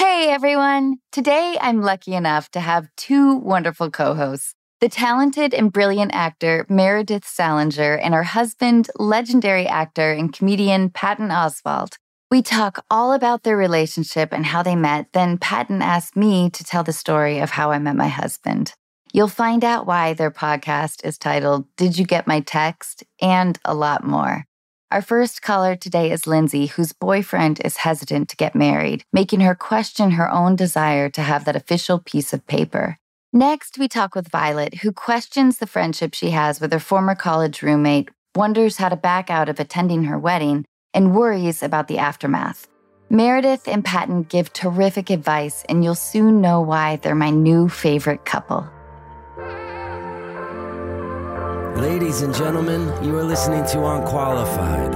Hey, everyone. Today, I'm lucky enough to have two wonderful co-hosts. The talented and brilliant actor Meredith Salenger and her husband, legendary actor and comedian Patton Oswalt. We talk all about their relationship and how they met. Then Patton asked me to tell the story of how I met my husband. You'll find out why their podcast is titled Did You Get My Text? and a lot more. Our first caller today is Lindsay, whose boyfriend is hesitant to get married, making her question her own desire to have that official piece of paper. Next, we talk with Violet, who questions the friendship she has with her former college roommate, wonders how to back out of attending her wedding, and worries about the aftermath. Meredith and Patton give terrific advice, and you'll soon know why they're my new favorite couple. Ladies and gentlemen, you are listening to Unqualified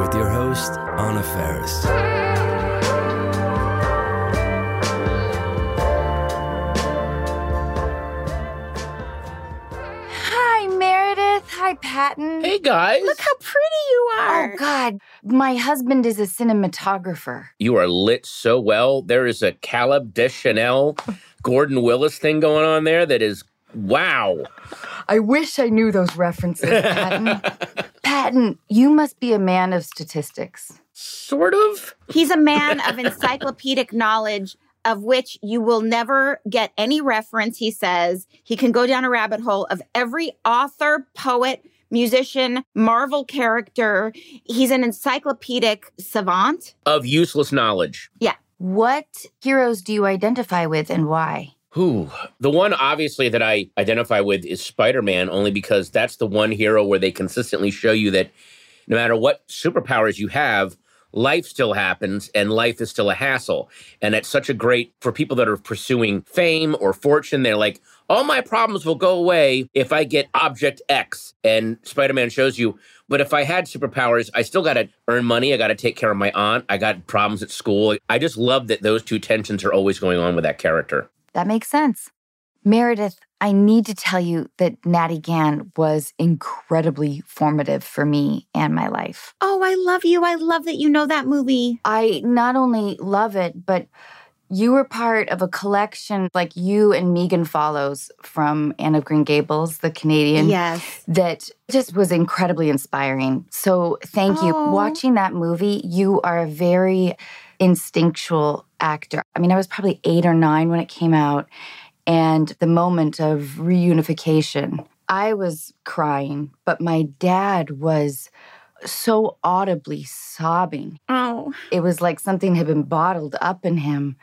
with your host, Anna Faris. Hi, Meredith. Hi, Patton. Hey guys. Look how pretty you are. Oh, God. My husband is a cinematographer. You are lit so well. There is a Caleb Deschanel, Gordon Willis thing going on there that is wow. I wish I knew those references, Patton. Patton, you must be a man of statistics. Sort of. He's a man of encyclopedic knowledge of which you will never get any reference, he says. He can go down a rabbit hole of every author, poet, musician, Marvel character. He's an encyclopedic savant. Of useless knowledge. Yeah. What heroes do you identify with and why? Who? The one obviously that I identify with is Spider Man, only because that's the one hero where they consistently show you that no matter what superpowers you have, life still happens and life is still a hassle. And it's such a great for people that are pursuing fame or fortune. They're like, all my problems will go away if I get object X. And Spider Man shows you, but if I had superpowers, I still got to earn money. I got to take care of my aunt. I got problems at school. I just love that those two tensions are always going on with that character. That makes sense. Meredith, I need to tell you that Natty Gann was incredibly formative for me and my life. Oh, I love you. I love that you know that movie. I not only love it, but you were part of a collection like you and Megan Follows from Anne of Green Gables, the Canadian. Yes. That just was incredibly inspiring. So thank you. Oh. Watching that movie, you are a very instinctual actor. I mean, I was probably eight or nine when it came out, and the moment of reunification, I was crying, but my dad was so audibly sobbing. Oh. It was like something had been bottled up in him.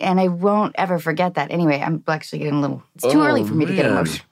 And I won't ever forget that. Anyway, I'm actually getting a little, it's too Oh, early for me to get emotional.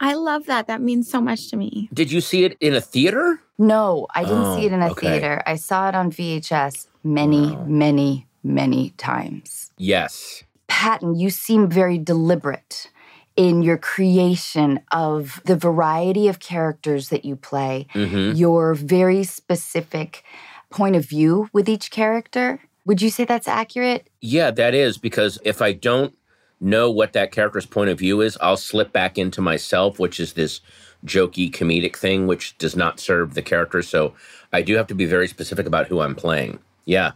I love that. That means so much to me. Did you see it in a theater? No, I didn't Oh, see it in a okay. theater. I saw it on VHS many, Wow. many, many times. Yes. Patton, you seem very deliberate in your creation of the variety of characters that you play, hmm your very specific point of view with each character. Would you say that's accurate? Yeah, that is because if I don't know what that character's point of view is, I'll slip back into myself, which is this jokey comedic thing, which does not serve the character. So I do have to be very specific about who I'm playing. Yeah.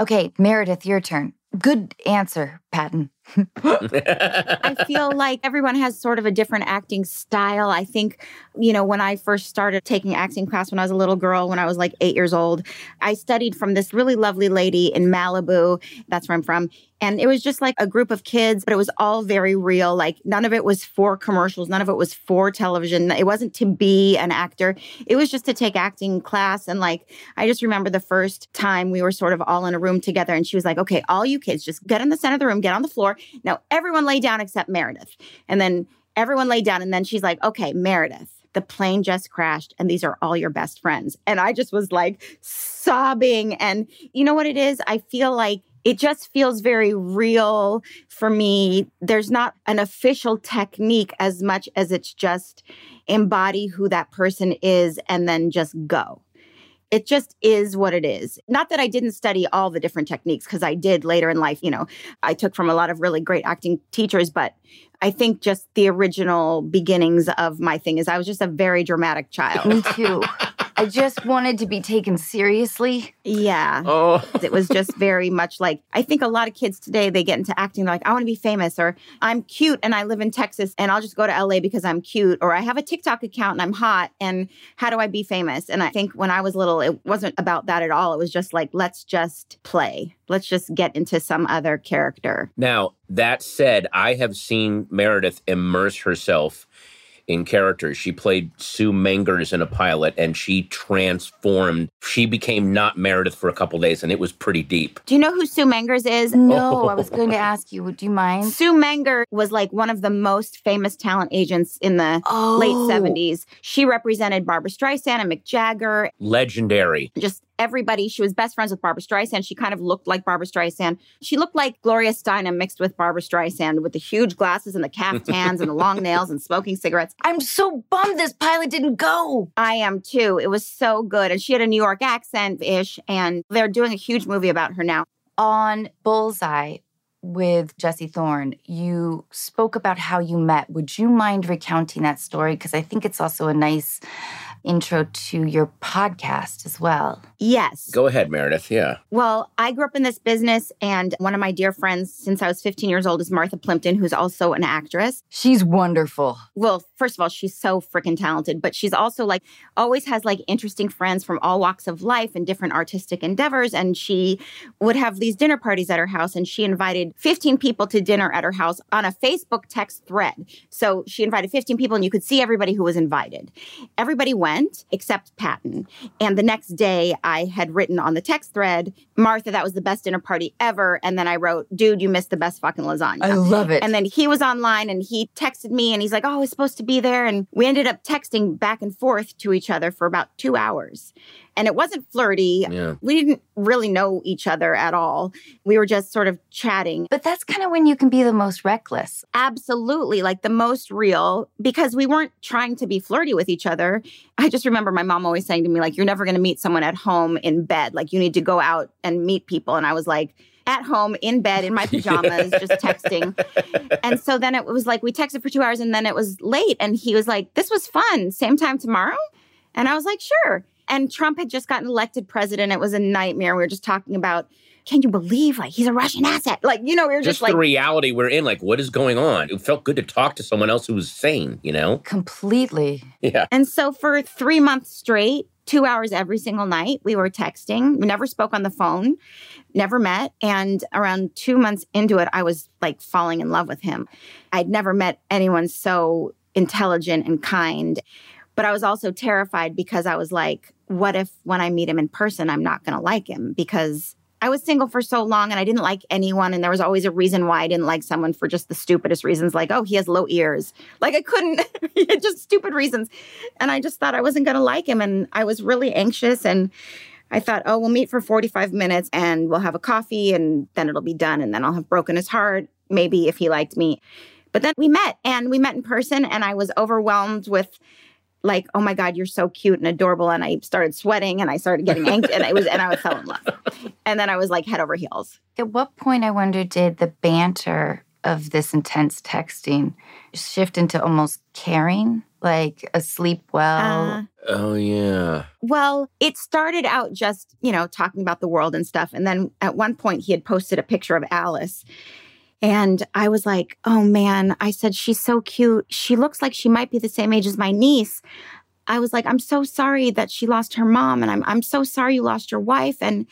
Okay, Meredith, your turn. Good answer, Patton. I feel like everyone has sort of a different acting style. I think, you know, when I first started taking acting class when I was a little girl, when I was like eight years old, I studied from this really lovely lady in Malibu. That's where I'm from. And it was just like a group of kids, but it was all very real. Like none of it was for commercials, none of it was for television. It wasn't to be an actor. It was just to take acting class. And like, I just remember the first time we were sort of all in a room together and she was like, okay, all you kids just get in the center of the room, get on the floor. Now everyone lay down except Meredith. And then everyone lay down. And then she's like, okay, Meredith, the plane just crashed and these are all your best friends. And I just was like sobbing. And you know what it is? I feel like it just feels very real for me. There's not an official technique as much as it's just embody who that person is and then just go. It just is what it is. Not that I didn't study all the different techniques, because I did later in life. You know, I took from a lot of really great acting teachers, but I think just the original beginnings of my thing is I was just a very dramatic child. Me too. I just wanted to be taken seriously. Yeah. Oh. It was just very much like I think a lot of kids today they get into acting they're like I want to be famous or I'm cute and I live in Texas and I'll just go to LA because I'm cute or I have a TikTok account and I'm hot and how do I be famous? And I think when I was little it wasn't about that at all. It was just like let's just play. Let's just get into some other character. Now, that said, I have seen Meredith immerse herself in characters. She played Sue Mengers in a pilot and she transformed. She became not Meredith for a couple days and it was pretty deep. Do you know who Sue Mengers is? No, I was going to ask you, would you mind? Sue Menger was like one of the most famous talent agents in the Oh. late 70s. She represented Barbra Streisand and Mick Jagger, Legendary. just everybody. She was best friends with Barbra Streisand. She kind of looked like Barbra Streisand. She looked like Gloria Steinem mixed with Barbra Streisand with the huge glasses and the caftans and the long nails and smoking cigarettes. I'm so bummed this pilot didn't go. I am too. It was so good. And she had a New York accent ish. And they're doing a huge movie about her now. On Bullseye with Jesse Thorn, you spoke about how you met. Would you mind recounting that story? Because I think it's also a nice intro to your podcast as well. Yes. Go ahead, Meredith. Yeah. Well, I grew up in this business, and one of my dear friends since I was 15 years old is Martha Plimpton, who's also an actress. She's wonderful. Well, first of all, she's so freaking talented, but she's also like always has like interesting friends from all walks of life and different artistic endeavors. And she would have these dinner parties at her house, and she invited 15 people to dinner at her house on a Facebook text thread. So she invited 15 people, and you could see everybody who was invited. Everybody went except Patton. And the next day, I had written on the text thread, Martha, that was the best dinner party ever. And then I wrote, dude, you missed the best fucking lasagna. I love it. And then he was online and he texted me and he's like, Oh, I was supposed to be there. And we ended up texting back and forth to each other for about two hours. And it wasn't flirty. Yeah. We didn't really know each other at all. We were just sort of chatting. but that's kind of when you can be the most reckless. Absolutely, like the most real, because we weren't trying to be flirty with each other. I just remember my mom always saying to me, like, you're never going to meet someone at home in bed. Like, you need to go out and meet people. And I was like, at home in bed in my pajamas, just texting. And so then it was like we texted for two hours and then it was late. And he was like, This was fun. Same time tomorrow? And I was like, Sure. And Trump had just gotten elected president. It was a nightmare. We were just talking about, can you believe like he's a Russian asset? Like, you know, we were Just just, like the reality we're in. Like, what is going on? It felt good to talk to someone else who was sane, you know? Completely. Yeah. And so for three months straight, two hours every single night, we were texting. We never spoke on the phone, never met. And around two months into it, I was like falling in love with him. I'd never met anyone so intelligent and kind. But I was also terrified because I was like, what if when I meet him in person, I'm not going to like him? Because I was single for so long and I didn't like anyone. And there was always a reason why I didn't like someone for just the stupidest reasons, like, oh, he has low ears. Like I couldn't, just stupid reasons. And I just thought I wasn't going to like him. And I was really anxious. And I thought, oh, we'll meet for 45 minutes and we'll have a coffee and then it'll be done. And then I'll have broken his heart, maybe if he liked me. But then we met and we met in person and I was overwhelmed with like, oh my God, you're so cute and adorable. And I started sweating and I started getting anxious and I was and I fell in love. And then I was like head over heels. At what point, I wonder, did the banter of this intense texting shift into almost caring, like a sleep well? Uh, Oh, yeah. Well, it started out just, you know, talking about the world and stuff. And then at one point, he had posted a picture of Alice. And I was like, oh man, I said, she's so cute. She looks like she might be the same age as my niece. I was like, I'm so sorry that she lost her mom. And I'm, I'm so sorry you lost your wife. And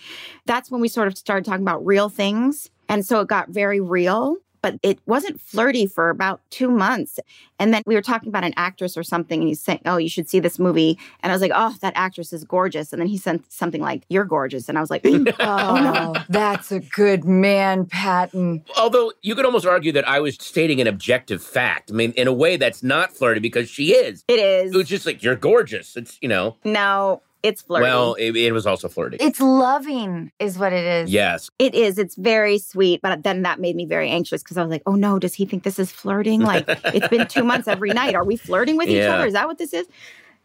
that's when we sort of started talking about real things. And so it got very real. But it wasn't flirty for about two months. And then we were talking about an actress or something, and he's saying, Oh, you should see this movie. And I was like, Oh, that actress is gorgeous. And then he sent something like, You're gorgeous. And I was like, oh, oh, no. that's a good man, Patton. Although you could almost argue that I was stating an objective fact. I mean, in a way that's not flirty because she is. It is. It was just like, You're gorgeous. It's, you know. No, it's flirty. Well, it, it was also flirty. It's loving, is what it is. yes. It is. It's very sweet. But then that made me very anxious because I was like, oh no, does he think this is flirting? Like, it's been two months every night. Are we flirting with each other? Is that what this is?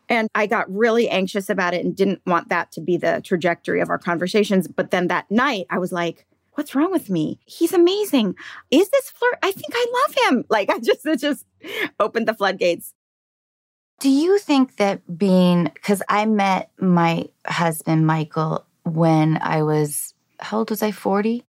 And I got really anxious about it and didn't want that to be the trajectory of our conversations. But then that night, I was like, what's wrong with me? He's amazing. Is this flirt? I think I love him. Like, I just, it just opened the floodgates. Do you think that being, because I met my husband, Michael, when I was, how old was I? 40?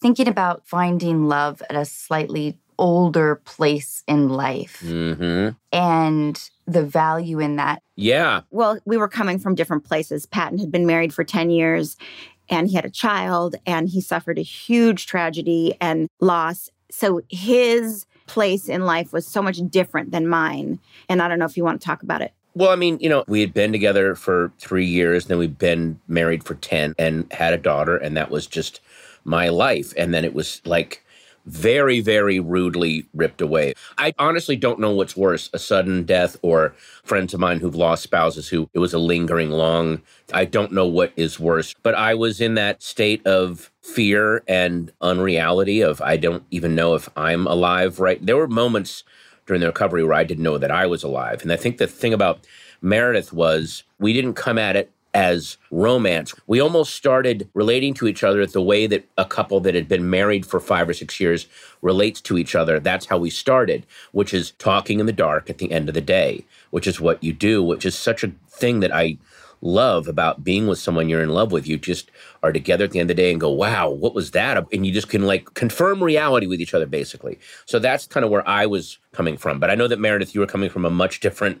Thinking about finding love at a slightly older place in life hmm and the value in that. Yeah. well, we were coming from different places. Patton had been married for 10 years and he had a child and he suffered a huge tragedy and loss. So his place in life was so much different than mine. And I don't know if you want to talk about it. Well, I mean, you know, we had been together for three years, then we'd been married for 10 and had a daughter, and that was just my life. And then it was like very, very rudely ripped away. I honestly don't know what's worse a sudden death or friends of mine who've lost spouses who it was a lingering long. I don't know what is worse, but I was in that state of fear and unreality of I don't even know if I'm alive right. There were moments during the recovery where I didn't know that I was alive. And I think the thing about Meredith was we didn't come at it as romance. We almost started relating to each other the way that a couple that had been married for five or six years relates to each other. That's how we started, which is talking in the dark at the end of the day, which is what you do, which is such a thing that I love about being with someone you're in love with. You just are together at the end of the day and go, wow, what was that? And you just can like confirm reality with each other, basically. So that's kind of where I was coming from. But I know that Meredith, you were coming from a much different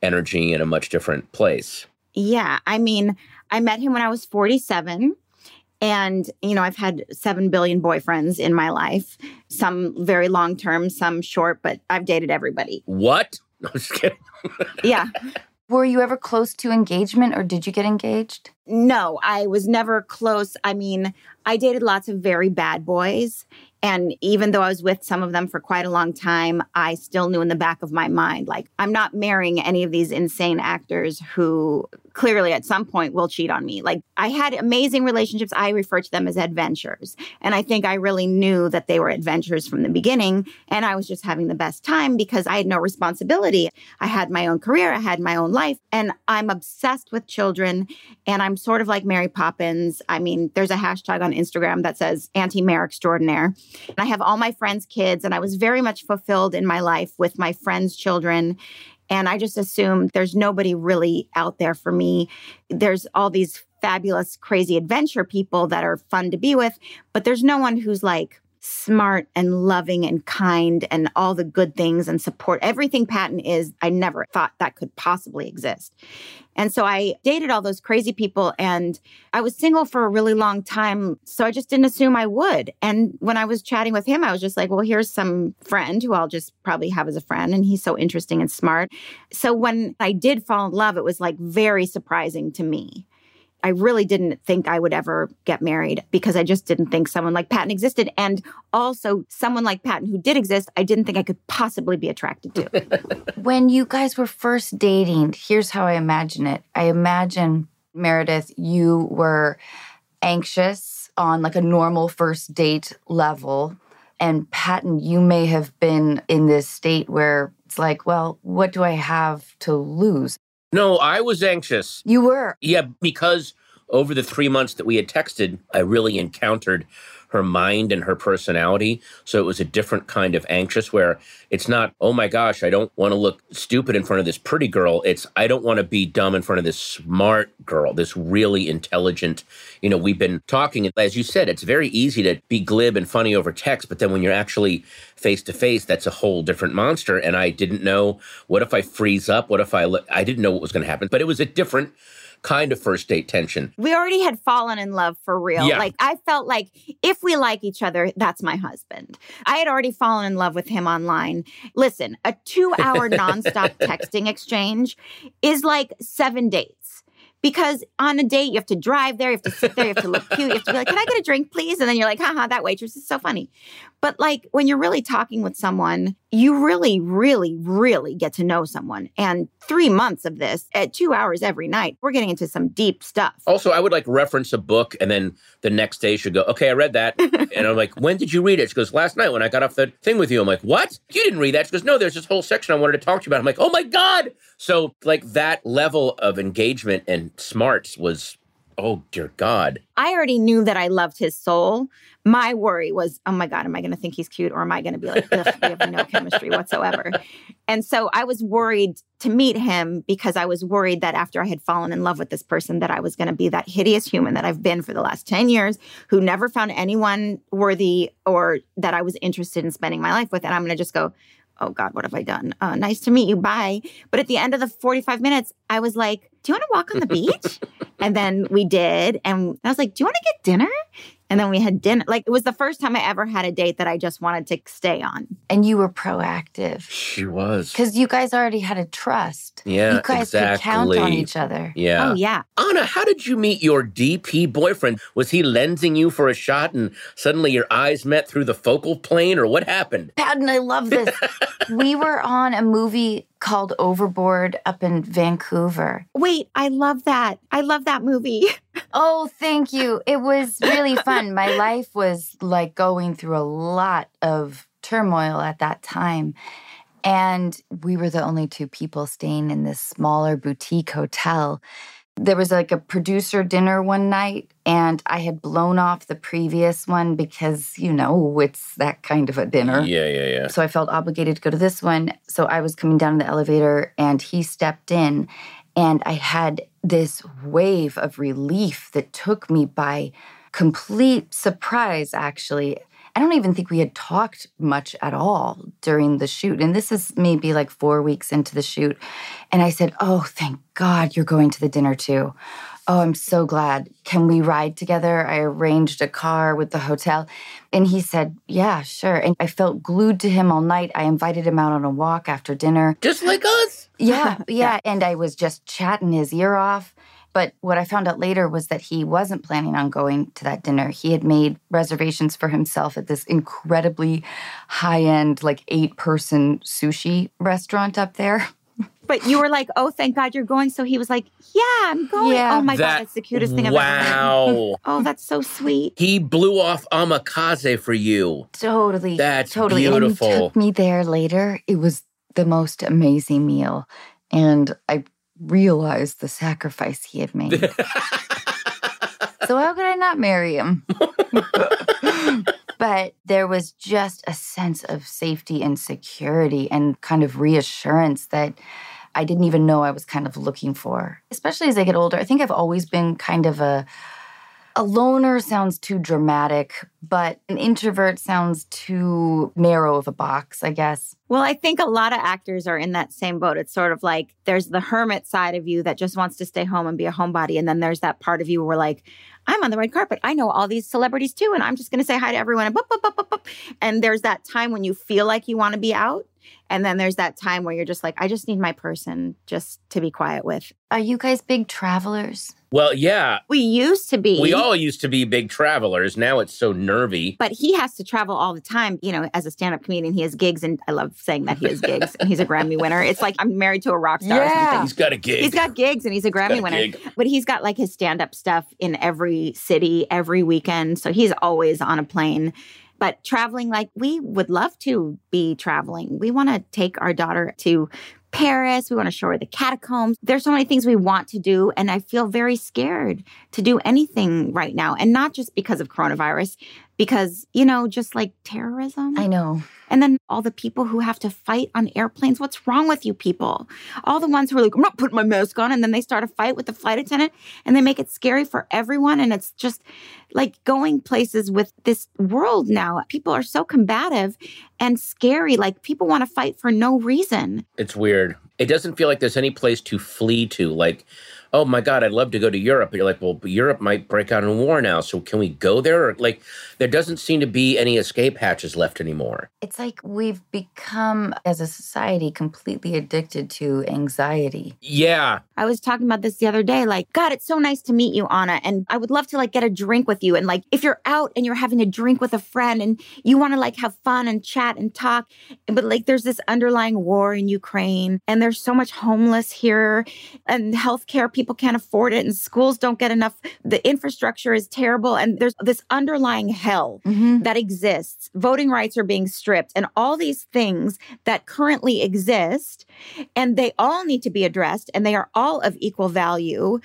energy and a much different place. Yeah. I mean, I met him when I was 47. And, you know, I've had 7 billion boyfriends in my life, some very long term, some short, but I've dated everybody. What? No, I'm just kidding. Yeah. Were you ever close to engagement or did you get engaged? No, I was never close. I mean, I dated lots of very bad boys. And even though I was with some of them for quite a long time, I still knew in the back of my mind, like, I'm not marrying any of these insane actors who clearly at some point will cheat on me. Like, I had amazing relationships. I refer to them as adventures. And I think I really knew that they were adventures from the beginning. And I was just having the best time because I had no responsibility. I had my own career, I had my own life. And I'm obsessed with children. And I'm sort of like Mary Poppins. I mean, there's a hashtag on Instagram that says anti mare extraordinaire. And I have all my friends' kids, and I was very much fulfilled in my life with my friends' children. And I just assumed there's nobody really out there for me. There's all these fabulous, crazy adventure people that are fun to be with, but there's no one who's like smart and loving and kind and all the good things and support. Everything Patton is, I never thought that could possibly exist. And so I dated all those crazy people and I was single for a really long time. So I just didn't assume I would. And when I was chatting with him, I was just like, well, here's some friend who I'll just probably have as a friend. And he's so interesting and smart. So when I did fall in love, it was like very surprising to me. I really didn't think I would ever get married because I just didn't think someone like Patton existed. And also, someone like Patton who did exist, I didn't think I could possibly be attracted to. When you guys were first dating, here's how I imagine it. I imagine, Meredith, you were anxious on like a normal first date level. And Patton, you may have been in this state where it's like, well, what do I have to lose? No, I was anxious. You were. Yeah, because over the three months that we had texted, I really encountered her mind and her personality. So it was a different kind of anxious where it's not, oh my gosh, I don't want to look stupid in front of this pretty girl. It's, I don't want to be dumb in front of this smart girl, this really intelligent. You know, we've been talking, and as you said, it's very easy to be glib and funny over text, but then when you're actually face to face, that's a whole different monster. And I didn't know what if I freeze up? What if I, I didn't know what was going to happen, but it was a different kind of first date tension. We already had fallen in love for real. Yeah. Like I felt like if we like each other, that's my husband. I had already fallen in love with him online. Listen, a two hour nonstop texting exchange is like seven dates. Because on a date, you have to drive there, you have to sit there, you have to look cute, you have to be like, Can I get a drink, please? And then you're like, haha, that waitress is so funny. But like when you're really talking with someone, you really, really, really get to know someone. And three months of this at two hours every night, we're getting into some deep stuff. Also, I would like reference a book and then the next day she'd go, Okay, I read that. and I'm like, When did you read it? She goes, Last night when I got off the thing with you. I'm like, What? You didn't read that? She goes, No, there's this whole section I wanted to talk to you about. I'm like, Oh my God. So, like, that level of engagement and smarts was, oh dear God. I already knew that I loved his soul. My worry was, oh my God, am I going to think he's cute or am I going to be like, Ugh, we have no chemistry whatsoever? And so I was worried to meet him because I was worried that after I had fallen in love with this person, that I was going to be that hideous human that I've been for the last 10 years who never found anyone worthy or that I was interested in spending my life with. And I'm going to just go, oh God, what have I done? Uh, nice to meet you. Bye. But at the end of the 45 minutes, I was like, do you want to walk on the beach? and then we did. And I was like, do you want to get dinner? And then we had dinner. Like it was the first time I ever had a date that I just wanted to stay on. And you were proactive She was. because you guys already had a trust. Yeah, you guys could count on each other. Yeah. Oh, yeah. Anna, how did you meet your DP boyfriend? Was he lensing you for a shot and suddenly your eyes met through the focal plane or what happened? Patton, I love this. we were on a movie called Overboard up in Vancouver. Wait, I love that. I love that movie. Oh, thank you. It was really fun. My life was like going through a lot of turmoil at that time. And we were the only two people staying in this smaller boutique hotel. There was like a producer dinner one night, and I had blown off the previous one because, you know, it's that kind of a dinner. Yeah, yeah, yeah. So I felt obligated to go to this one. So I was coming down in the elevator and he stepped in, and I had this wave of relief that took me by complete surprise, actually. I don't even think we had talked much at all during the shoot. And this is maybe like four weeks into the shoot. And I said, Oh, thank God you're going to the dinner too. Oh, I'm so glad. Can we ride together? I arranged a car with the hotel. And he said, Yeah, sure. And I felt glued to him all night. I invited him out on a walk after dinner. Just like us. Yeah, yeah. And I was just chatting his ear off. But what I found out later was that he wasn't planning on going to that dinner. He had made reservations for himself at this incredibly high end, like eight person sushi restaurant up there. but you were like, oh, thank God you're going. So he was like, yeah, I'm going. Yeah. Oh my That- God, that's the cutest thing I've ever heard. Wow. Oh, that's so sweet. he blew off Amakaze for you. Totally. That's totally. And beautiful. he took me there later. It was the most amazing meal. And I realized the sacrifice he had made. so how could I not marry him? but there was just a sense of safety and security and kind of reassurance that I didn't even know I was kind of looking for. Especially as I get older, I think I've always been kind of a a loner sounds too dramatic, but an introvert sounds too narrow of a box, I guess. Well, I think a lot of actors are in that same boat. It's sort of like there's the hermit side of you that just wants to stay home and be a homebody. And then there's that part of you where, like, I'm on the red carpet. I know all these celebrities too. And I'm just going to say hi to everyone. And, boop, boop, boop, and there's that time when you feel like you want to be out. And then there's that time where you're just like, I just need my person just to be quiet with. Are you guys big travelers? Well, yeah. We used to be. We all used to be big travelers. Now it's so nervy. but he has to travel all the time. You know, as a stand-up comedian, he has gigs, and I love saying that he has gigs, and he's a Grammy winner. It's like I'm married to a rock star. Or Yeah. something. He's got a gig. He's got gigs, and he's a got Grammy a winner. gig. But he's got like his stand-up stuff in every city, every weekend. So he's always on a plane. But traveling, like we would love to be traveling. We want to take our daughter to Paris. We want to show her the catacombs. There's so many things we want to do. And I feel very scared to do anything right now. And not just because of coronavirus, because, you know, just like terrorism. I know. And then all the people who have to fight on airplanes. What's wrong with you people? All the ones who are like, I'm not putting my mask on. And then they start a fight with the flight attendant and they make it scary for everyone. And it's just like going places with this world now. People are so combative and scary. Like people want to fight for no reason. It's weird. It doesn't feel like there's any place to flee to. Like, oh my God, I'd love to go to Europe. But you're like, well, Europe might break out in war now. So can we go there? Or like, there doesn't seem to be any escape hatches left anymore. It's like we've become, as a society, completely addicted to anxiety. Yeah. I was talking about this the other day. Like, God, it's so nice to meet you, Anna. And I would love to like get a drink with you. And like, if you're out and you're having a drink with a friend and you want to like have fun and chat and talk, but like there's this underlying war in Ukraine and there's so much homeless here and healthcare, people can't afford it and schools don't get enough. The infrastructure is terrible. And there's this underlying hell Mm-hmm. that exists. Voting rights are being stripped and all these things that currently exist. And they all need to be addressed and they are all of equal value.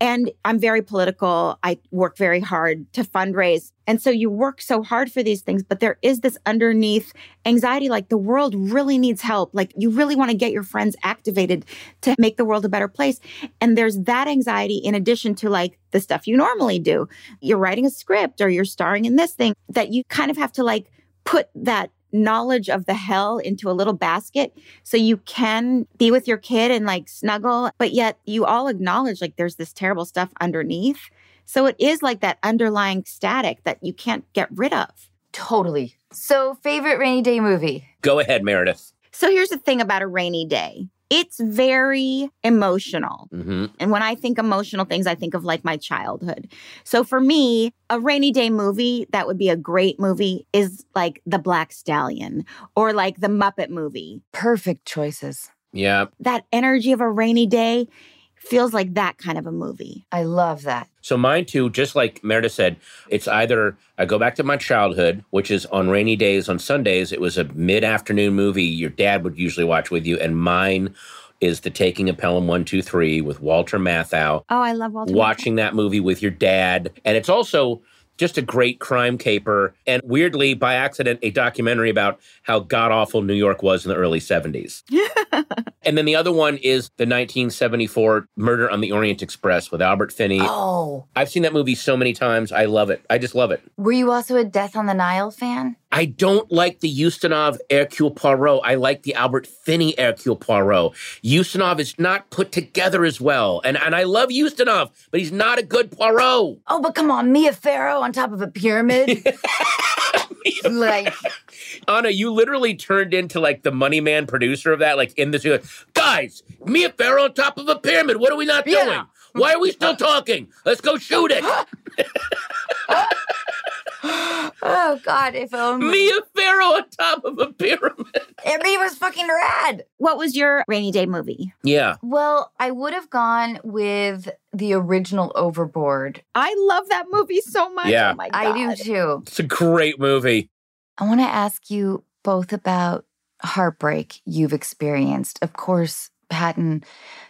And I'm very political. I work very hard to fundraise. And so you work so hard for these things, but there is this underneath anxiety like the world really needs help. Like you really want to get your friends activated to make the world a better place. And there's that anxiety in addition to like the stuff you normally do. You're writing a script or you're starring in this thing that you kind of have to like put that knowledge of the hell into a little basket so you can be with your kid and like snuggle, but yet you all acknowledge like there's this terrible stuff underneath. So it is like that underlying static that you can't get rid of. Totally. So, favorite rainy day movie? Go ahead, Meredith. So here's the thing about a rainy day it's very emotional. hmm And when I think emotional things, I think of like my childhood. So for me, a rainy day movie that would be a great movie is like The Black Stallion or like The Muppet movie. Perfect choices. Yeah. That energy of a rainy day feels like that kind of a movie. I love that. So mine too, just like Meredith said, it's either I go back to my childhood, which is on rainy days on Sundays, it was a mid-afternoon movie your dad would usually watch with you, and mine is the Taking of Pelham One Two Three with Walter Matthau. Oh, I love Walter. Watching that movie with your dad, and it's also just a great crime caper, and weirdly, by accident, a documentary about how god awful New York was in the early 70s. and then the other one is the 1974 Murder on the Orient Express with Albert Finney. Oh, I've seen that movie so many times. I love it. I just love it. were you also a Death on the Nile fan? I don't like the Ustinov Hercule Poirot. I like the Albert Finney Hercule Poirot. Ustinov is not put together as well. And, and I love Ustinov, but he's not a good Poirot. Oh, but come on, Mia Farrow on top of a pyramid. like, Anna, you literally turned into like the money man producer of that, like in this. Guys, Mia Farrow on top of a pyramid. What are we not Yeah. doing? Why are we still talking? Let's go shoot it. oh God, if um, only. Mia Farrow on top of a pyramid. And he was fucking rad. What was your rainy day movie? Yeah. Well, I would have gone with the original Overboard. I love that movie so much. Yeah. Oh my I do too. It's a great movie. I want to ask you both about heartbreak you've experienced. Of course, Patton,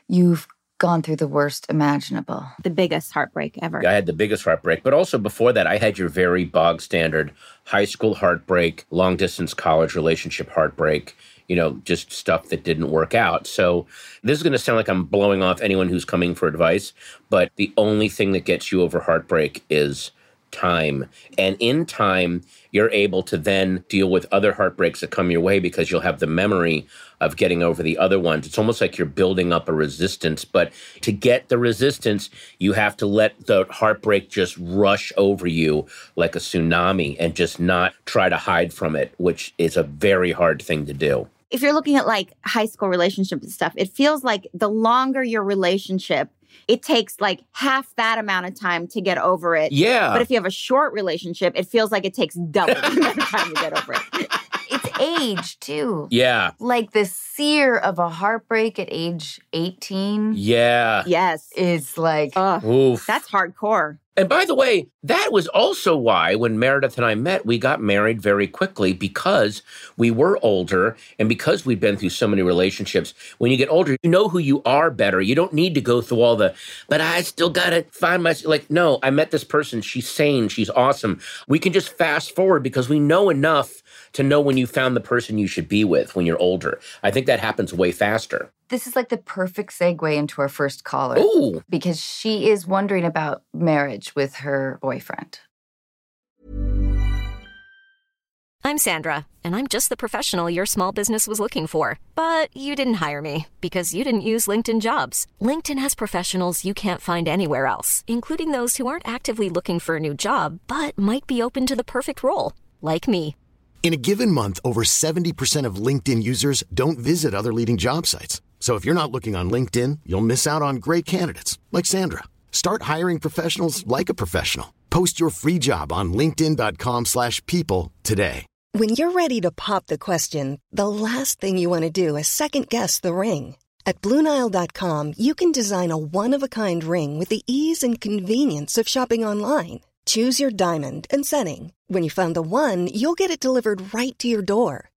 you've gone through the worst imaginable. The biggest heartbreak ever. I had the biggest heartbreak, but also before that, I had your very bog standard high school heartbreak, long distance college relationship heartbreak, you know, just stuff that didn't work out. So this is going to sound like I'm blowing off anyone who's coming for advice, but the only thing that gets you over heartbreak is time. And in time, you're able to then deal with other heartbreaks that come your way because you'll have the memory of getting over the other ones. It's almost like you're building up a resistance. But to get the resistance, you have to let the heartbreak just rush over you like a tsunami and just not try to hide from it, which is a very hard thing to do. if you're looking at like high school relationships and stuff, it feels like the longer your relationship, it takes like half that amount of time to get over it. Yeah. But if you have a short relationship, it feels like it takes double the amount of time to get over it. It's age too. yeah. Like the sear of a heartbreak at age 18 Yeah. Yes. is like, Ugh, Oof. that's hardcore. And by the way, that was also why when Meredith and I met, we got married very quickly because we were older and because we'd been through so many relationships. When you get older, you know who you are better. You don't need to go through all the, but I still got to find my, like, no, I met this person. She's sane. She's awesome. We can just fast forward because we know enough to know when you found the person you should be with when you're older. I think that happens way faster. This is like the perfect segue into our first caller Ooh. because she is wondering about marriage with her boyfriend. I'm Sandra, and I'm just the professional your small business was looking for. But you didn't hire me because you didn't use LinkedIn jobs. LinkedIn has professionals you can't find anywhere else, including those who aren't actively looking for a new job but might be open to the perfect role, like me. In a given month, over 70% of LinkedIn users don't visit other leading job sites. So if you're not looking on LinkedIn, you'll miss out on great candidates like Sandra. Start hiring professionals like a professional. Post your free job on linkedin.com/people today. When you're ready to pop the question, the last thing you want to do is second guess the ring. At Bluenile.com, you can design a one-of-a-kind ring with the ease and convenience of shopping online. Choose your diamond and setting. When you find the one, you'll get it delivered right to your door.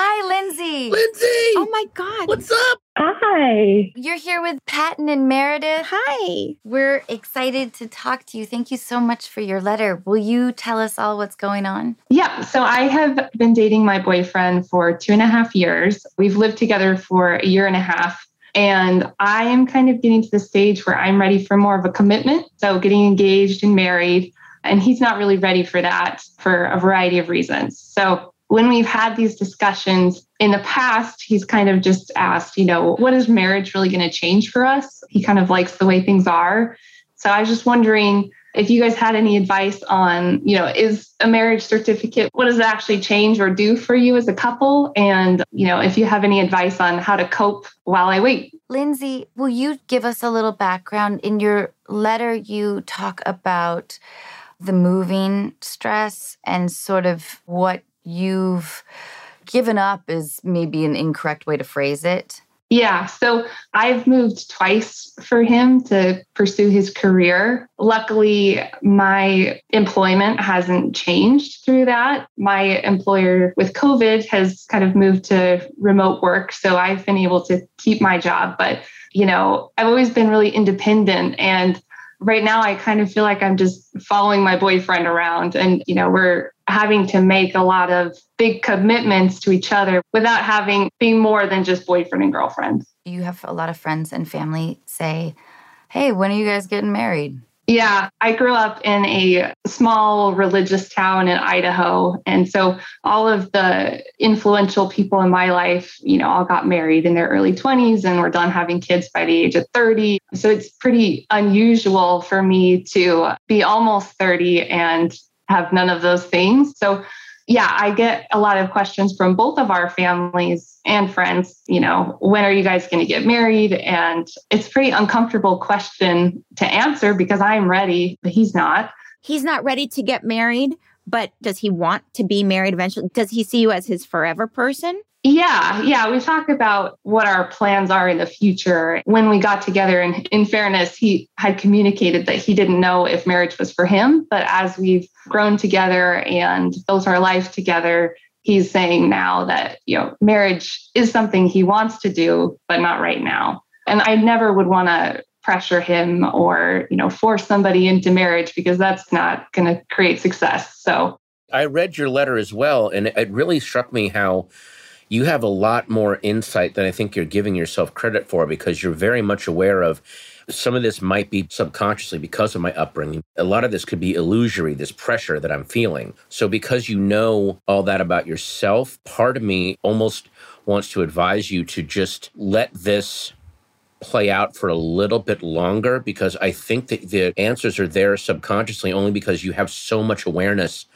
Hi, Lindsay. Lindsay! Oh my God. What's up? Hi. You're here with Patton and Meredith. Hi. We're excited to talk to you. Thank you so much for your letter. Will you tell us all what's going on? Yeah, so I have been dating my boyfriend for two and a half years. We've lived together for a year and a half. And I am kind of getting to the stage where I'm ready for more of a commitment. So, getting engaged and married. And he's not really ready for that for a variety of reasons. So, when we've had these discussions in the past, he's kind of just asked, you know, what is marriage really going to change for us? He kind of likes the way things are. So I was just wondering if you guys had any advice on, you know, is a marriage certificate, what does it actually change or do for you as a couple? And, you know, if you have any advice on how to cope while I wait. Lindsay, will you give us a little background? In your letter, you talk about the moving stress and sort of what you've given up is maybe an incorrect way to phrase it. Yeah, so I've moved twice for him to pursue his career. Luckily, my employment hasn't changed through that. My employer with COVID has kind of moved to remote work, so I've been able to keep my job. But, you know, I've always been really independent and right now I kind of feel like I'm just following my boyfriend around and you know we're having to make a lot of big commitments to each other without having being more than just boyfriend and girlfriend. You have a lot of friends and family say, "Hey, when are you guys getting married?" Yeah, I grew up in a small religious town in Idaho. And so all of the influential people in my life, you know, all got married in their early 20s and were done having kids by the age of 30. So it's pretty unusual for me to be almost 30 and have none of those things. So yeah, I get a lot of questions from both of our families and friends, you know, when are you guys going to get married? And it's a pretty uncomfortable question to answer because I'm ready, but he's not. He's not ready to get married, but does he want to be married eventually? Does he see you as his forever person? Yeah, yeah. We talk about what our plans are in the future. When we got together, and in fairness, he had communicated that he didn't know if marriage was for him. But as we've grown together and built our life together, he's saying now that, you know, marriage is something he wants to do, but not right now. And I never would want to pressure him or, you know, force somebody into marriage because that's not going to create success. So I read your letter as well, and it really struck me how you have a lot more insight than I think you're giving yourself credit for because you're very much aware of some of this might be subconsciously because of my upbringing. A lot of this could be illusory, this pressure that I'm feeling. So, because you know all that about yourself, part of me almost wants to advise you to just let this play out for a little bit longer because I think that the answers are there subconsciously only because you have so much awareness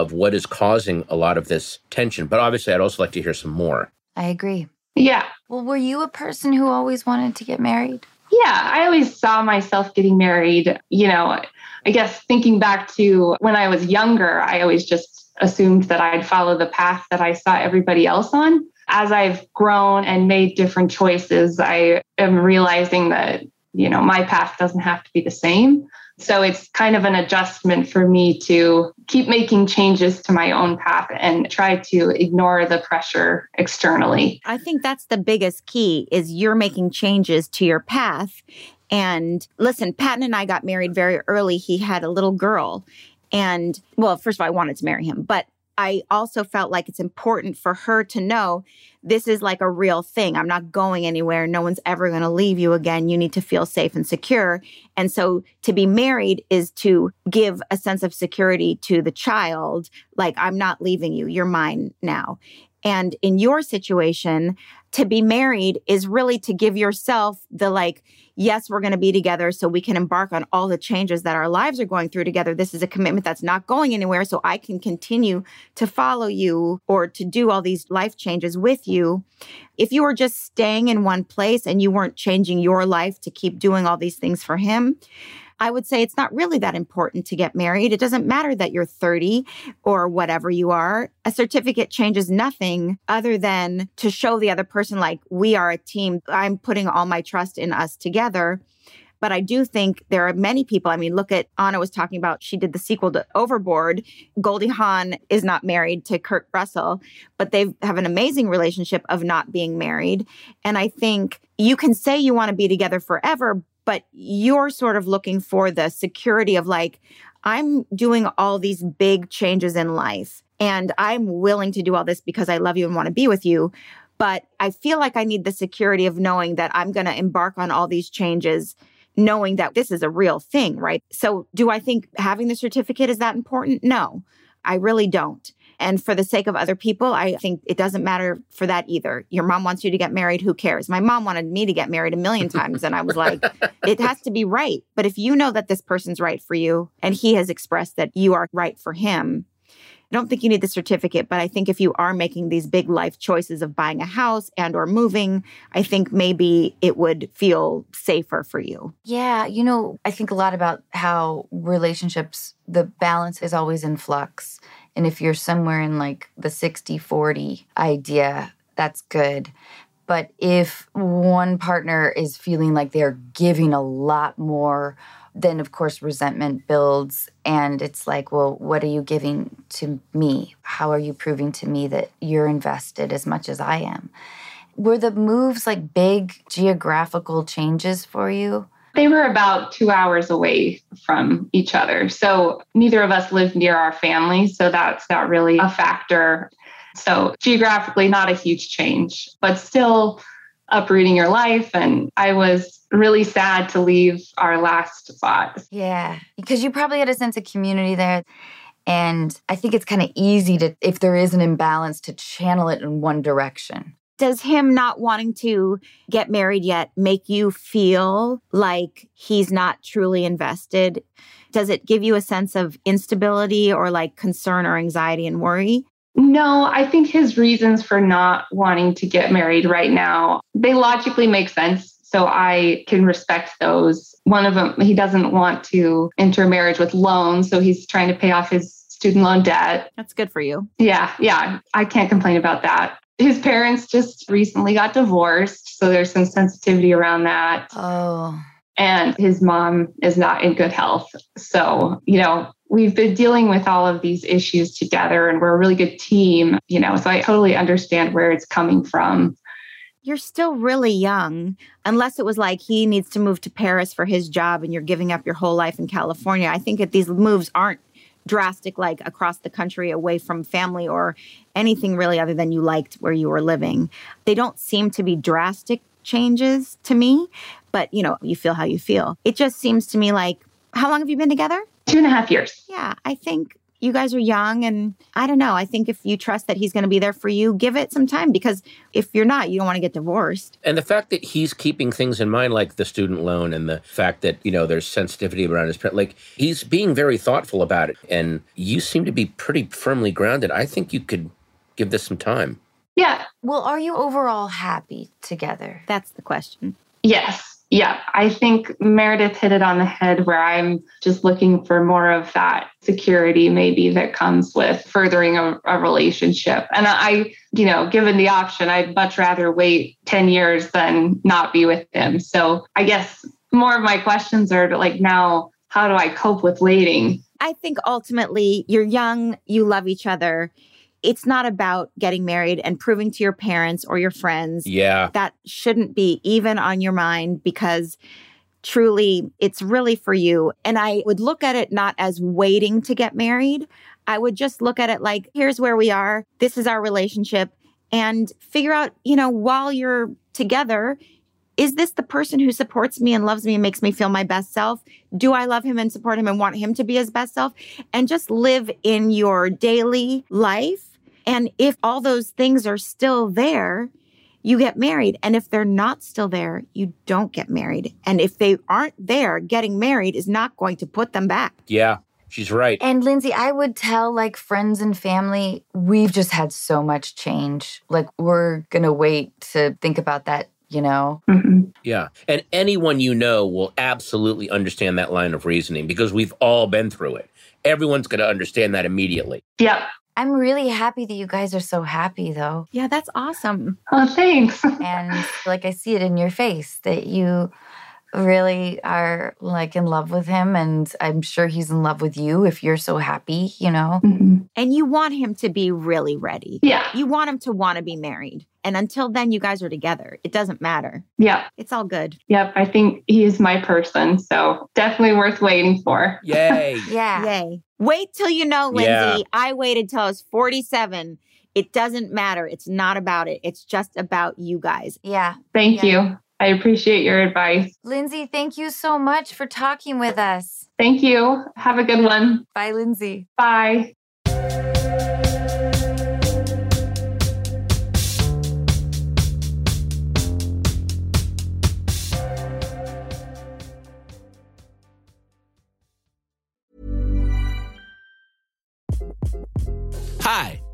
of what is causing a lot of this tension. But obviously, I'd also like to hear some more. I agree. Yeah. Well, were you a person who always wanted to get married? Yeah, I always saw myself getting married. You know, I guess thinking back to when I was younger, I always just assumed that I'd follow the path that I saw everybody else on. As I've grown and made different choices, I am realizing that, you know, my path doesn't have to be the same. So it's kind of an adjustment for me to keep making changes to my own path and try to ignore the pressure externally. I think that's the biggest key is you're making changes to your path. And listen, Patton and I got married very early. He had a little girl. And well, first of all, I wanted to marry him, but I also felt like it's important for her to know this is like a real thing. I'm not going anywhere. No one's ever going to leave you again. You need to feel safe and secure. And so to be married is to give a sense of security to the child. Like, I'm not leaving you. You're mine now. And in your situation, to be married is really to give yourself the like, yes, we're going to be together so we can embark on all the changes that our lives are going through together. This is a commitment that's not going anywhere. So I can continue to follow you or to do all these life changes with you. If you were just staying in one place and you weren't changing your life to keep doing all these things for him, I would say it's not really that important to get married. It doesn't matter that you're 30 or whatever you are. A certificate changes nothing other than to show the other person, like, we are a team. I'm putting all my trust in us together. But I do think there are many people. I mean, look at Anna was talking about, she did the sequel to Overboard. Goldie Hawn is not married to Kurt Russell, but they have an amazing relationship of not being married. And I think you can say you want to be together forever, but you're sort of looking for the security of like, I'm doing all these big changes in life and I'm willing to do all this because I love you and want to be with you. But I feel like I need the security of knowing that I'm going to embark on all these changes, knowing that this is a real thing, right? So, do I think having the certificate is that important? No, I really don't. And for the sake of other people, I think it doesn't matter for that either. Your mom wants you to get married. Who cares? My mom wanted me to get married a million times. And I was like, it has to be right. But if you know that this person's right for you and he has expressed that you are right for him, I don't think you need the certificate, but I think if you are making these big life choices of buying a house and or moving, I think maybe it would feel safer for you. Yeah, you know, I think a lot about how relationships the balance is always in flux. And if you're somewhere in like the 60 40 idea, that's good. But if one partner is feeling like they're giving a lot more, then of course resentment builds. And it's like, well, what are you giving to me? How are you proving to me that you're invested as much as I am? Were the moves like big geographical changes for you? They were about two hours away from each other. So neither of us lived near our family. So that's not really a factor. So geographically, not a huge change, but still uprooting your life. And I was really sad to leave our last spot. Yeah, because you probably had a sense of community there. And I think it's kind of easy to, if there is an imbalance, to channel it in one direction does him not wanting to get married yet make you feel like he's not truly invested? Does it give you a sense of instability or like concern or anxiety and worry? No, I think his reasons for not wanting to get married right now, they logically make sense. So I can respect those. One of them, he doesn't want to enter marriage with loans. So he's trying to pay off his student loan debt. That's good for you. Yeah, yeah. I can't complain about that his parents just recently got divorced. So there's some sensitivity around that. Oh. And his mom is not in good health. So, you know, we've been dealing with all of these issues together and we're a really good team, you know, so I totally understand where it's coming from. You're still really young, unless it was like he needs to move to Paris for his job and you're giving up your whole life in California. I think that these moves aren't drastic, like across the country away from family or anything really other than you liked where you were living. They don't seem to be drastic changes to me, but you know, you feel how you feel. It just seems to me like, how long have you been together? Two and a half years. Yeah, I think you guys are young and I don't know. I think if you trust that he's going to be there for you, give it some time because if you're not, you don't want to get divorced. And the fact that he's keeping things in mind like the student loan and the fact that, you know, there's sensitivity around his parent, like he's being very thoughtful about it and you seem to be pretty firmly grounded. I think you could give this some time. Yeah. Well, are you overall happy together? That's the question. Yes. Yeah, I think Meredith hit it on the head where I'm just looking for more of that security, maybe that comes with furthering a, a, relationship. And I, you know, given the option, I'd much rather wait 10 years than not be with him. So I guess more of my questions are like now how do I cope with waiting? I think ultimately you're young, you love each other. It's not about getting married and proving to your parents or your friends. Yeah. That shouldn't be even on your mind because truly it's really for you. And I would look at it not as waiting to get married. I would just look at it like, here's where we are. This is our relationship. And figure out, you know, while you're together, is this the person who supports me and loves me and makes me feel my best self? Do I love him and support him and want him to be his best self? And just live in your daily life. And if all those things are still there, you get married. And if they're not still there, you don't get married. And if they aren't there, getting married is not going to put them back. Yeah. She's right. And Lindsay, I would tell like friends and family, we've just had so much change. Like, we're going to wait to think about that you know? Mm-hmm. Yeah. And anyone you know will absolutely understand that line of reasoning because we've all been through it. Everyone's going to understand that immediately. Yeah. I'm really happy that you guys are so happy, though. Yeah, that's awesome. Oh, thanks. and like I see it in your face that you really are like in love with him and I'm sure he's in love with you if you're so happy, you know. Mm-hmm. And you want him to be really ready. Yeah. You want him to want to be married. And until then you guys are together. It doesn't matter. Yeah. It's all good. Yep, I think he is my person, so definitely worth waiting for. Yay. yeah. Yay. Wait till you know, Lindsay. Yeah. I waited till I was 47. It doesn't matter. It's not about it. It's just about you guys. Yeah. Thank Yeah. you. I appreciate your advice. Lindsay, thank you so much for talking with us. Thank you. Have a good one. Bye, Lindsay. Bye.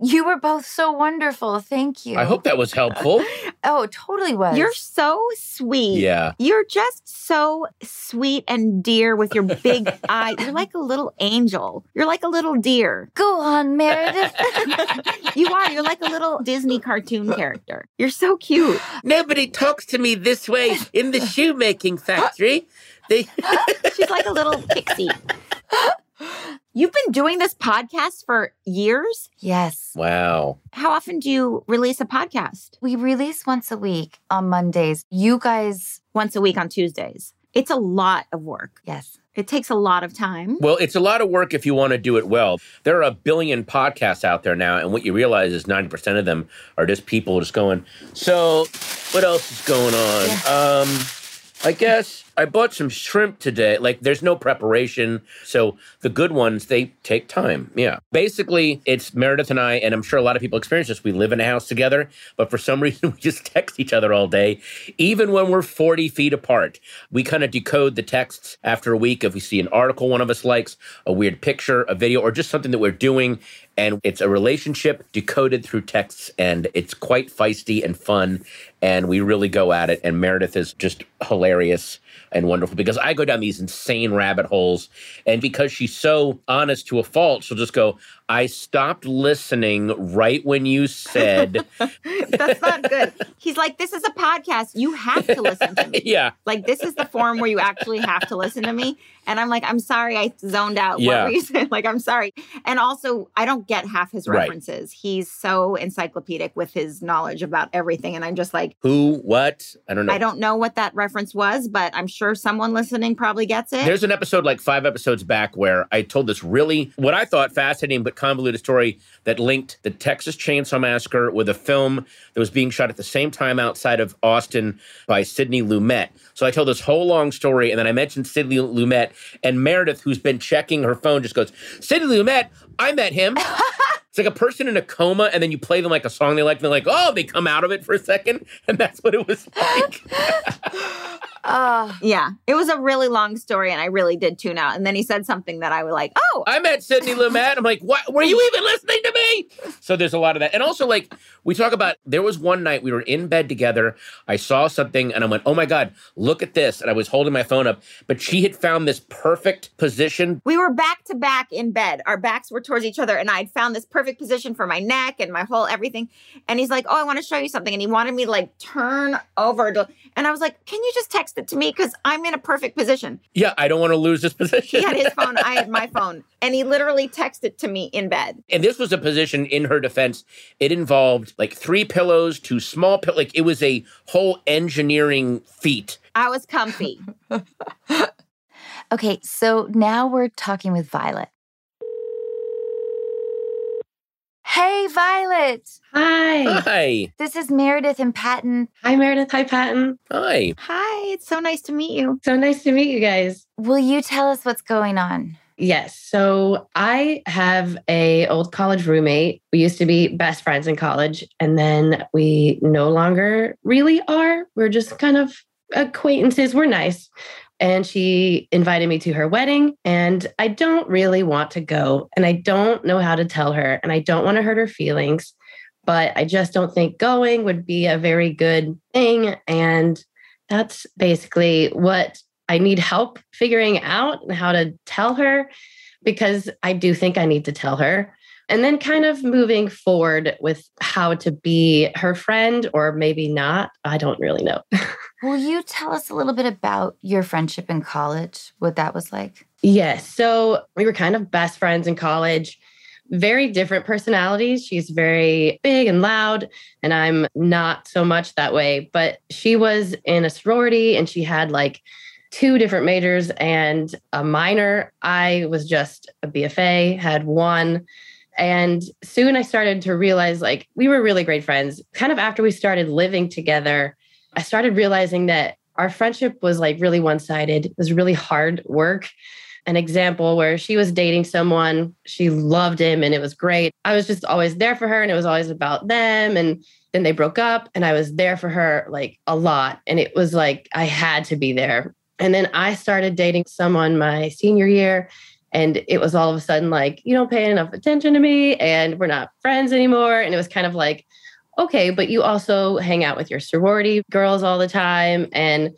You were both so wonderful. Thank you. I hope that was helpful. Oh, totally was. You're so sweet. Yeah. You're just so sweet and dear with your big eye. You're like a little angel. You're like a little deer. Go on, Meredith. You are. You're like a little Disney cartoon character. You're so cute. Nobody talks to me this way in the shoemaking factory. They She's like a little pixie. You've been doing this podcast for years. yes. Wow. How often do you release a podcast? We release once a week on Mondays. You guys, Once a week on Tuesdays. It's a lot of work. yes. It takes a lot of time. Well, it's a lot of work if you want to do it well. There are a billion podcasts out there now, and what you realize is 90% of them are just people just going, So, what else is going on? Um, I guess I bought some shrimp today. Like, there's no preparation. So, the good ones, they take time. Yeah. Basically, it's Meredith and I, and I'm sure a lot of people experience this. We live in a house together, but for some reason, we just text each other all day, even when we're 40 feet apart. We kind of decode the texts after a week if we see an article one of us likes, a weird picture, a video, or just something that we're doing. And it's a relationship decoded through texts, and it's quite feisty and fun. And we really go at it. And Meredith is just hilarious and wonderful because I go down these insane rabbit holes. And because she's so honest to a fault, she'll just go, I stopped listening right when you said. That's not good. He's like, this is a podcast. You have to listen to me. yeah. Like, this is the forum where you actually have to listen to me. And I'm like, I'm sorry, I zoned out. Yeah. What reason? Like, I'm sorry. And also, I don't get half his Right. references. He's so encyclopedic with his knowledge about everything. And I'm just like, Who? What? I don't know. I don't know what that reference was, but I'm sure someone listening probably gets it. There's an episode like five episodes back where I told this really, what I thought fascinating but convoluted story that linked the Texas Chainsaw Massacre with a film that was being shot at the same time outside of Austin by Sidney Lumet. So I told this whole long story, and then I mentioned Sidney Lumet, and Meredith, who's been checking her phone, just goes, Sidney Lumet, I met him. It's like a person in a coma, and then you play them like a song they like, and they're like, oh, they come out of it for a second. And that's what it was like. Oh, yeah, it was a really long story, and I really did tune out. And then he said something that I was like, oh, I met Sidney Lumet. I'm like, what? Were you even listening to me? So there's a lot of that. And also, like, we talk about there was one night we were in bed together. I saw something and I went, oh my God, look at this. And I was holding my phone up, but she had found this perfect position. we were back to back in bed. Our backs were towards each other, and I'd found this perfect position for my neck and my whole everything. And he's like, "Oh, I want to show you something," and he wanted me to like turn over to, and I was like, "Can you just text it to me because I'm in a perfect position?" Yeah, I don't want to lose this position. He had his phone, I had my phone, and he literally texted to me in bed. and this was a position in her defense. It involved like three pillows, two small pillows. Like it was a whole engineering feat. I was comfy. okay. So now we're talking with Violet. Hey, Violet. Hi. Hi. This is Meredith and Patton. Hi, Meredith. Hi, Patton. Hi. Hi, it's so nice to meet you. So nice to meet you guys. Will you tell us what's going on? Yes. So I have a old college roommate. We used to be best friends in college, and then we no longer really are. We're just kind of acquaintances. We're nice. And she invited me to her wedding, and I don't really want to go, and I don't know how to tell her, and I don't want to hurt her feelings, but I just don't think going would be a very good thing. And that's basically what I need help figuring out and how to tell her because I do think I need to tell her. And then kind of moving forward with how to be her friend or maybe not. I don't really know. Will you tell us a little bit about your friendship in college? What that was like? Yes. So we were kind of best friends in college. Very different personalities. She's very big and loud, and I'm not so much that way. But she was in a sorority and she had like two different majors and a minor. I was just a BFA, had one. And soon I started to realize like we were really great friends. Kind of after we started living together, I started realizing that our friendship was like really one sided. It was really hard work. An example where she was dating someone, she loved him and it was great. I was just always there for her and it was always about them. And then they broke up and I was there for her like a lot. And it was like I had to be there. And then I started dating someone my senior year. And it was all of a sudden like, you don't pay enough attention to me and we're not friends anymore. And it was kind of like, okay, but you also hang out with your sorority girls all the time. And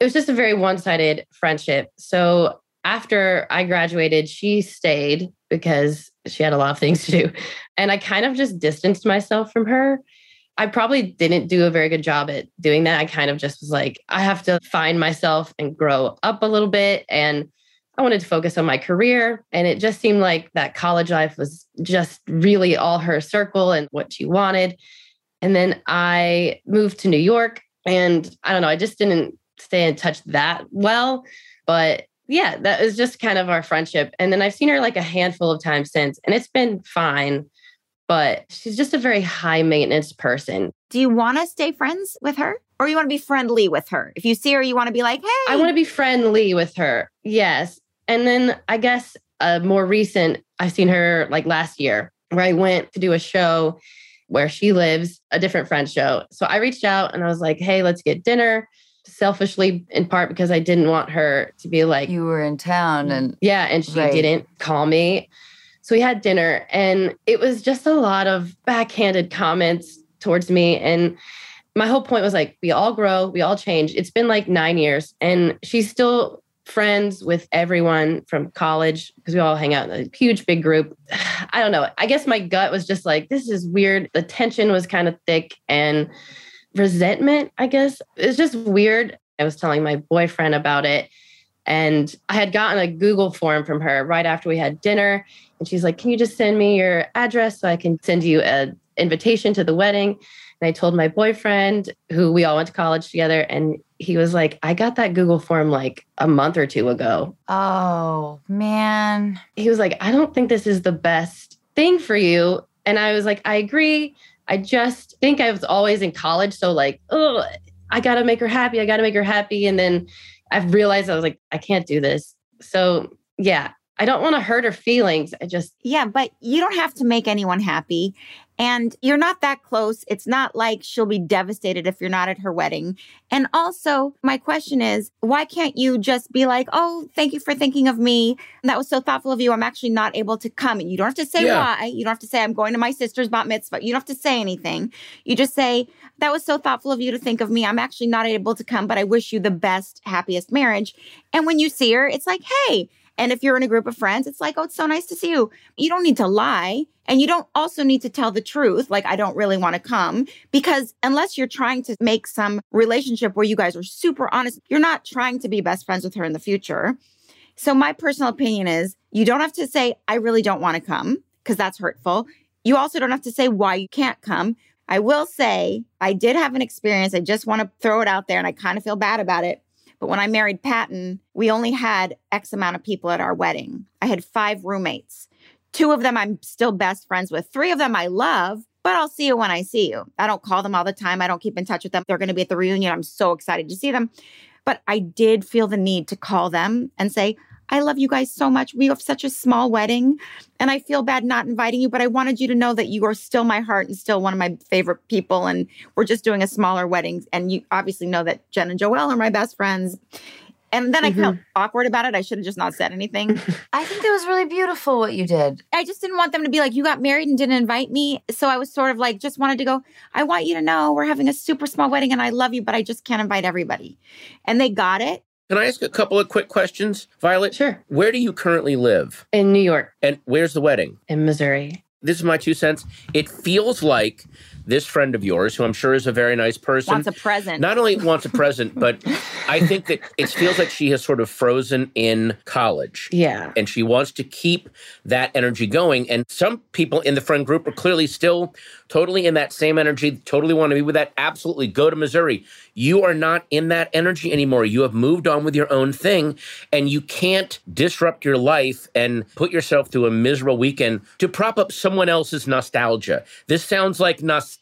it was just a very one sided friendship. So after I graduated, she stayed because she had a lot of things to do. And I kind of just distanced myself from her. I probably didn't do a very good job at doing that. I kind of just was like, I have to find myself and grow up a little bit. And I wanted to focus on my career. And it just seemed like that college life was just really all her circle and what she wanted. And then I moved to New York. And I don't know, I just didn't stay in touch that well. But yeah, that was just kind of our friendship. And then I've seen her like a handful of times since, and it's been fine. But she's just a very high maintenance person. Do you want to stay friends with her? Or you want to be friendly with her? If you see her, you want to be like, hey. I want to be friendly with her. Yes. And then I guess a more recent, I've seen her like last year where I went to do a show where she lives, a different friend show. So I reached out and I was like, hey, let's get dinner. Selfishly, in part because I didn't want her to be like, You were in town and yeah, and she Right. didn't call me. So we had dinner and it was just a lot of backhanded comments towards me. And my whole point was like, we all grow, we all change. It's been like nine years and she's still friends with everyone from college because we all hang out in a huge big group. I don't know. I guess my gut was just like, this is weird. The tension was kind of thick and resentment, I guess. It's just weird. I was telling my boyfriend about it. And I had gotten a Google form from her right after we had dinner. And she's like, Can you just send me your address so I can send you an invitation to the wedding? And I told my boyfriend, who we all went to college together, and he was like, I got that Google form like a month or two ago. Oh, man. He was like, I don't think this is the best thing for you. And I was like, I agree. I just think I was always in college. So, like, oh, I got to make her happy. I got to make her happy. And then I've realized I was like, I can't do this. So, yeah, I don't want to hurt her feelings. I just. Yeah, but you don't have to make anyone happy. And you're not that close. It's not like she'll be devastated if you're not at her wedding. And also, my question is, why can't you just be like, oh, thank you for thinking of me. That was so thoughtful of you. I'm actually not able to come. And you don't have to say Yeah. why. You don't have to say, I'm going to my sister's bat mitzvah. You don't have to say anything. You just say, that was so thoughtful of you to think of me. I'm actually not able to come, but I wish you the best, happiest marriage. And when you see her, it's like, hey, and if you're in a group of friends, it's like, oh, it's so nice to see you. You don't need to lie. And you don't also need to tell the truth, like, I don't really want to come. Because unless you're trying to make some relationship where you guys are super honest, you're not trying to be best friends with her in the future. So, my personal opinion is you don't have to say, I really don't want to come, because that's hurtful. You also don't have to say why you can't come. I will say, I did have an experience. I just want to throw it out there, and I kind of feel bad about it. But when I married Patton, we only had X amount of people at our wedding. I had five roommates. Two of them I'm still best friends with. Three of them I love, but I'll see you when I see you. I don't call them all the time. I don't keep in touch with them. They're going to be at the reunion. I'm so excited to see them. But I did feel the need to call them and say, I love you guys so much. We have such a small wedding, and I feel bad not inviting you, but I wanted you to know that you are still my heart and still one of my favorite people. And we're just doing a smaller wedding. And you obviously know that Jen and Joelle are my best friends. And then I felt mm-hmm. awkward about it. I should have just not said anything. I think that was really beautiful what you did. I just didn't want them to be like, you got married and didn't invite me. So I was sort of like, just wanted to go, I want you to know we're having a super small wedding and I love you, but I just can't invite everybody. And they got it. Can I ask a couple of quick questions, Violet? Sure. Where do you currently live? In New York, And where's the wedding? in Missouri. This is my two cents. It feels like this friend of yours, who I'm sure is a very nice person, Wants a present. not only wants a present, but I think that it feels like she has sort of frozen in college. Yeah. And she wants to keep that energy going. And some people in the friend group are clearly still totally in that same energy, totally want to be with that. Absolutely. Go to Missouri. You are not in that energy anymore. You have moved on with your own thing, and you can't disrupt your life and put yourself through a miserable weekend to prop up someone else's nostalgia. This sounds like nostalgia.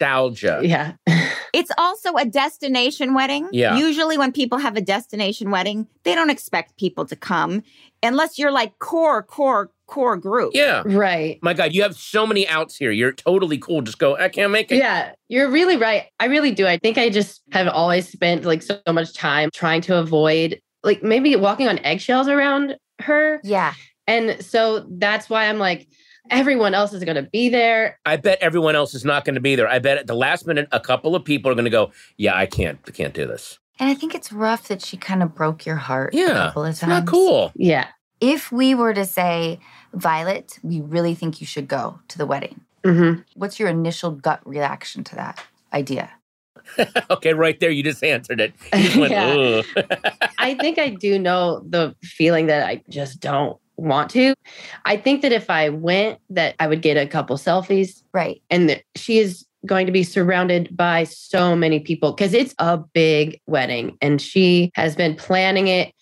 Yeah. It's also a destination wedding. Yeah. Usually, when people have a destination wedding, they don't expect people to come unless you're like core, core, core group. Yeah. right. My God, you have so many outs here. You're totally cool. Just go, I can't make it. Yeah, you're really right. I really do. I think I just have always spent like so much time trying to avoid like maybe walking on eggshells around her. Yeah. And so that's why I'm like, everyone else is going to be there. I bet everyone else is not going to be there. I bet at the last minute, a couple of people are going to go, Yeah, I can't, I can't do this. And I think it's rough that she kind of broke your heart a Yeah. couple of It's times. not cool. Yeah. If we were to say, Violet, we really think you should go to the wedding, hmm what's your initial gut reaction to that idea? okay, right there, you just answered it. You just went, Yeah. I think I do know the feeling that I just don't want to. I think that if I went, that I would get a couple selfies, Right. and that she is going to be surrounded by so many people because it's a big wedding, and she has been planning it.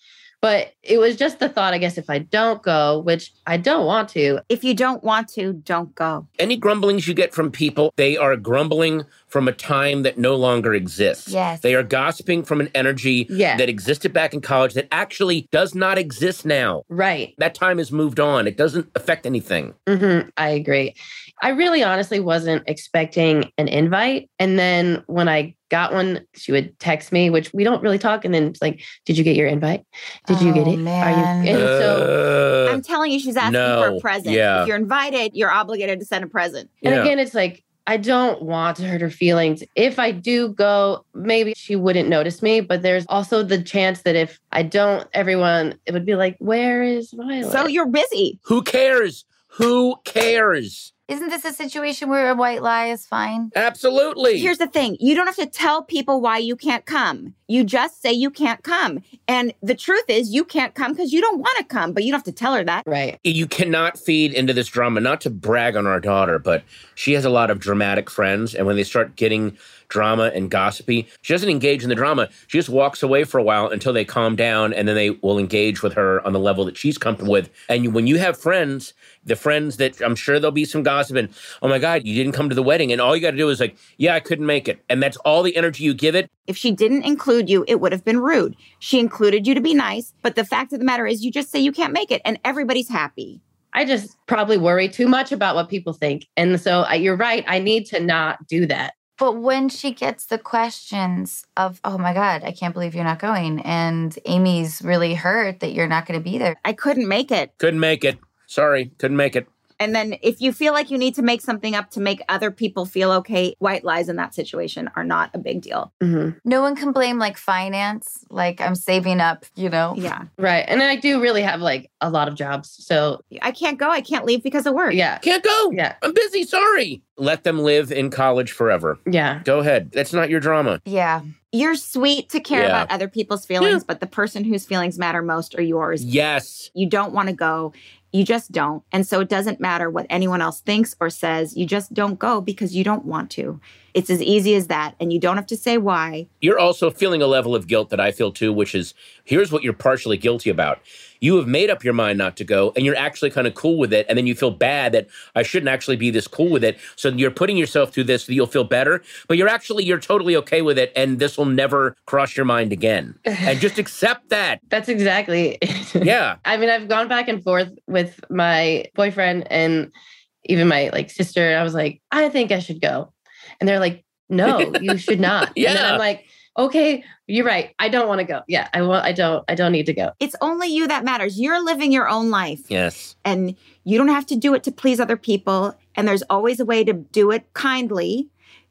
But it was just the thought, I guess, if I don't go, which I don't want to, If you don't want to, don't go. Any grumblings you get from people, they are grumbling from a time that no longer exists. Yes. They are gossiping from an energy Yeah. that existed back in college that actually does not exist now. right. That time has moved on. It doesn't affect anything. hmm I agree. I really honestly wasn't expecting an invite. And then when I got one, she would text me, which we don't really talk. And then it's like, Did you get your invite? Did you get Oh, it? man. Are you? And so, Uh, I'm telling you, she's asking for a present. Yeah. If you're invited, you're obligated to send a present. and yeah. again, it's like, I don't want to hurt her feelings. If I do go, maybe she wouldn't notice me, but there's also the chance that if I don't, everyone, it would be like, where is Violet? So you're busy. Who cares? Who cares? Isn't this a situation where a white lie is fine? Absolutely. Here's the thing you don't have to tell people why you can't come. You just say you can't come. And the truth is, you can't come because you don't want to come, but you don't have to tell her that. Right. you cannot feed into this drama. Not to brag on our daughter, but she has a lot of dramatic friends. And when they start getting drama and gossipy, she doesn't engage in the drama. She just walks away for a while until they calm down and then they will engage with her on the level that she's comfortable with. And when you have friends, the friends that I'm sure there'll be some gossip and, oh my God, you didn't come to the wedding. And all you got to do is like, yeah, I couldn't make it. And that's all the energy you give it. If she didn't include you, it would have been rude. She included you to be nice, but the fact of the matter is, you just say you can't make it, and everybody's happy. I just probably worry too much about what people think. And so I, you're right. I need to not do that. But when she gets the questions of, oh my God, I can't believe you're not going, and Amy's really hurt that you're not going to be there. I couldn't make it. Couldn't make it. Sorry, couldn't make it. And then if you feel like you need to make something up to make other people feel okay, white lies in that situation are not a big deal. Mm-hmm. No one can blame like finance, like I'm saving up, you know? Yeah. Right. And I do really have like a lot of jobs. So I can't go. I can't leave because of work. yeah. Can't go. Yeah. I'm busy. Sorry. Let them live in college forever. Yeah. Go ahead. That's not your drama. Yeah. You're sweet to care Yeah. about other people's feelings, but the person whose feelings matter most are yours. Yes. You don't want to go. You just don't. And so it doesn't matter what anyone else thinks or says. You just don't go because you don't want to. It's as easy as that. And you don't have to say why. You're also feeling a level of guilt that I feel too, which is here's what you're partially guilty about. You have made up your mind not to go, and you're actually kind of cool with it. And then you feel bad that I shouldn't actually be this cool with it. So you're putting yourself through this so that you'll feel better. But you're actually, you're totally okay with it. And this will never cross your mind again. And just accept that. That's exactly. Yeah. I mean, I've gone back and forth with my boyfriend and even my like sister. I was like, I think I should go. And they're like, no, you should not. And then Yeah. I'm like, okay, you're right. I don't want to go. Yeah, I want I don't I don't need to go. It's only you that matters. You're living your own life. Yes. and you don't have to do it to please other people and there's always a way to do it kindly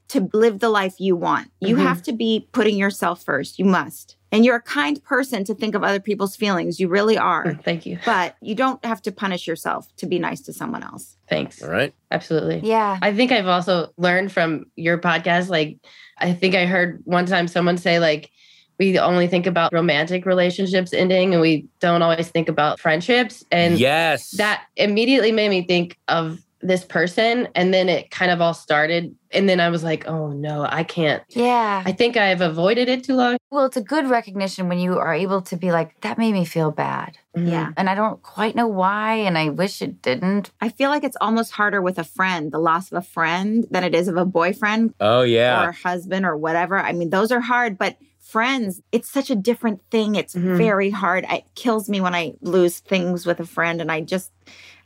to live the life you want you Mhm. have to be putting yourself first you must and you're a kind person to think of other people's feelings you really are mm, Thank you. but you don't have to punish yourself to be nice to someone else Thanks. All right. Absolutely. Yeah. I think I've also learned from your podcast. Like, I think I heard one time someone say, like, we only think about romantic relationships ending and we don't always think about friendships. And yes. that immediately made me think of this person. And then it kind of all started. And then I was like, oh no, I can't. Yeah. I think I've avoided it too long. Well, it's a good recognition when you are able to be like, that made me feel bad. yeah And I don't quite know why, and I wish it didn't. i feel like it's almost harder with a friend the loss of a friend than it is of a boyfriend oh, yeah. or a husband or whatever. I mean, those are hard, but friends, it's such a different thing. It's Mhm. very hard. It kills me when I lose things with a friend and I just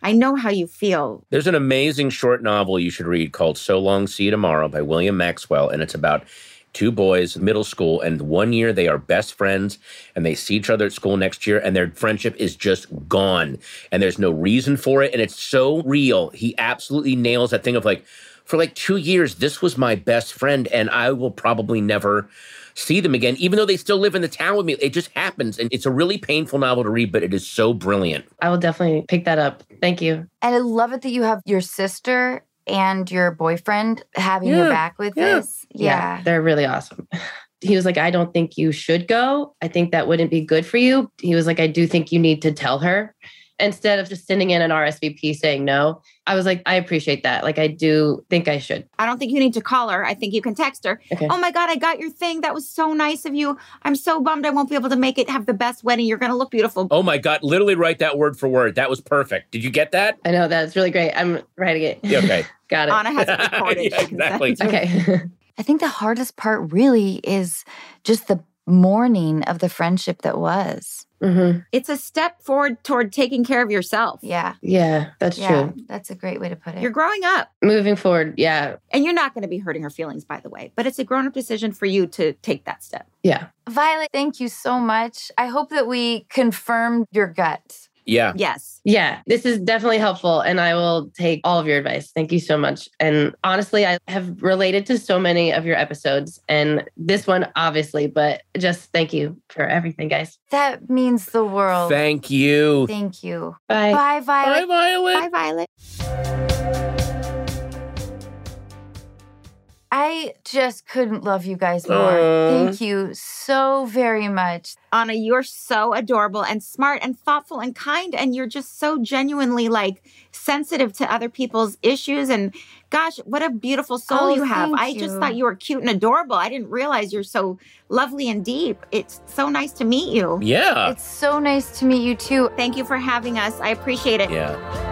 I know how you feel. There's an amazing short novel you should read called So Long See You Tomorrow by William Maxwell, and it's about two boys, middle school, and one year they are best friends and they see each other at school next year, and their friendship is just gone. And there's no reason for it, and it's so real. He absolutely nails that thing of like, for like two years, this was my best friend, and I will probably never see them again, even though they still live in the town with me. It just happens. And it's a really painful novel to read, but it is so brilliant. I will definitely pick that up. Thank you. And I love it that you have your sister and your boyfriend having your Yeah, back with yeah. this. Yeah. They're really awesome. He was like, I don't think you should go. I think that wouldn't be good for you. He was like, I do think you need to tell her instead of just sending in an RSVP saying no. I was like, I appreciate that. Like, I do think I should. I don't think you need to call her. I think you can text her. Okay. Oh my God, I got your thing. That was so nice of you. I'm so bummed I won't be able to make it. Have the best wedding. You're going to look beautiful. Oh my God, literally write that word for word. That was perfect. Did you get that? I know that's really great. I'm writing it. Yeah, Okay. Got it. Anna has it recorded. Yeah, exactly. send it to her. okay. I think the hardest part really is just the mourning of the friendship that was. hmm It's a step forward toward taking care of yourself. Yeah. Yeah, that's yeah. true. That's a great way to put it. You're growing up. Moving forward, yeah, And you're not going to be hurting her feelings, by the way. But it's a grown up decision for you to take that step. yeah. Violet, thank you so much. I hope that we confirmed your gut. Yeah. Yes. Yeah, this is definitely helpful. And I will take all of your advice. Thank you so much. And honestly, I have related to so many of your episodes and this one, obviously, but just thank you for everything, guys. That means the world. Thank you. Thank you. Bye. Bye, Violet. Bye, Violet. Bye, Violet. I just couldn't love you guys more. Aw. Thank you so very much. Anna, you're so adorable and smart and thoughtful and kind. And you're just so genuinely like sensitive to other people's issues. And gosh, what a beautiful soul Oh, you have. thank I just thought you were cute and adorable. I didn't realize you're so lovely and deep. It's so nice to meet you. Yeah. It's so nice to meet you too. Thank you for having us. I appreciate it. Yeah.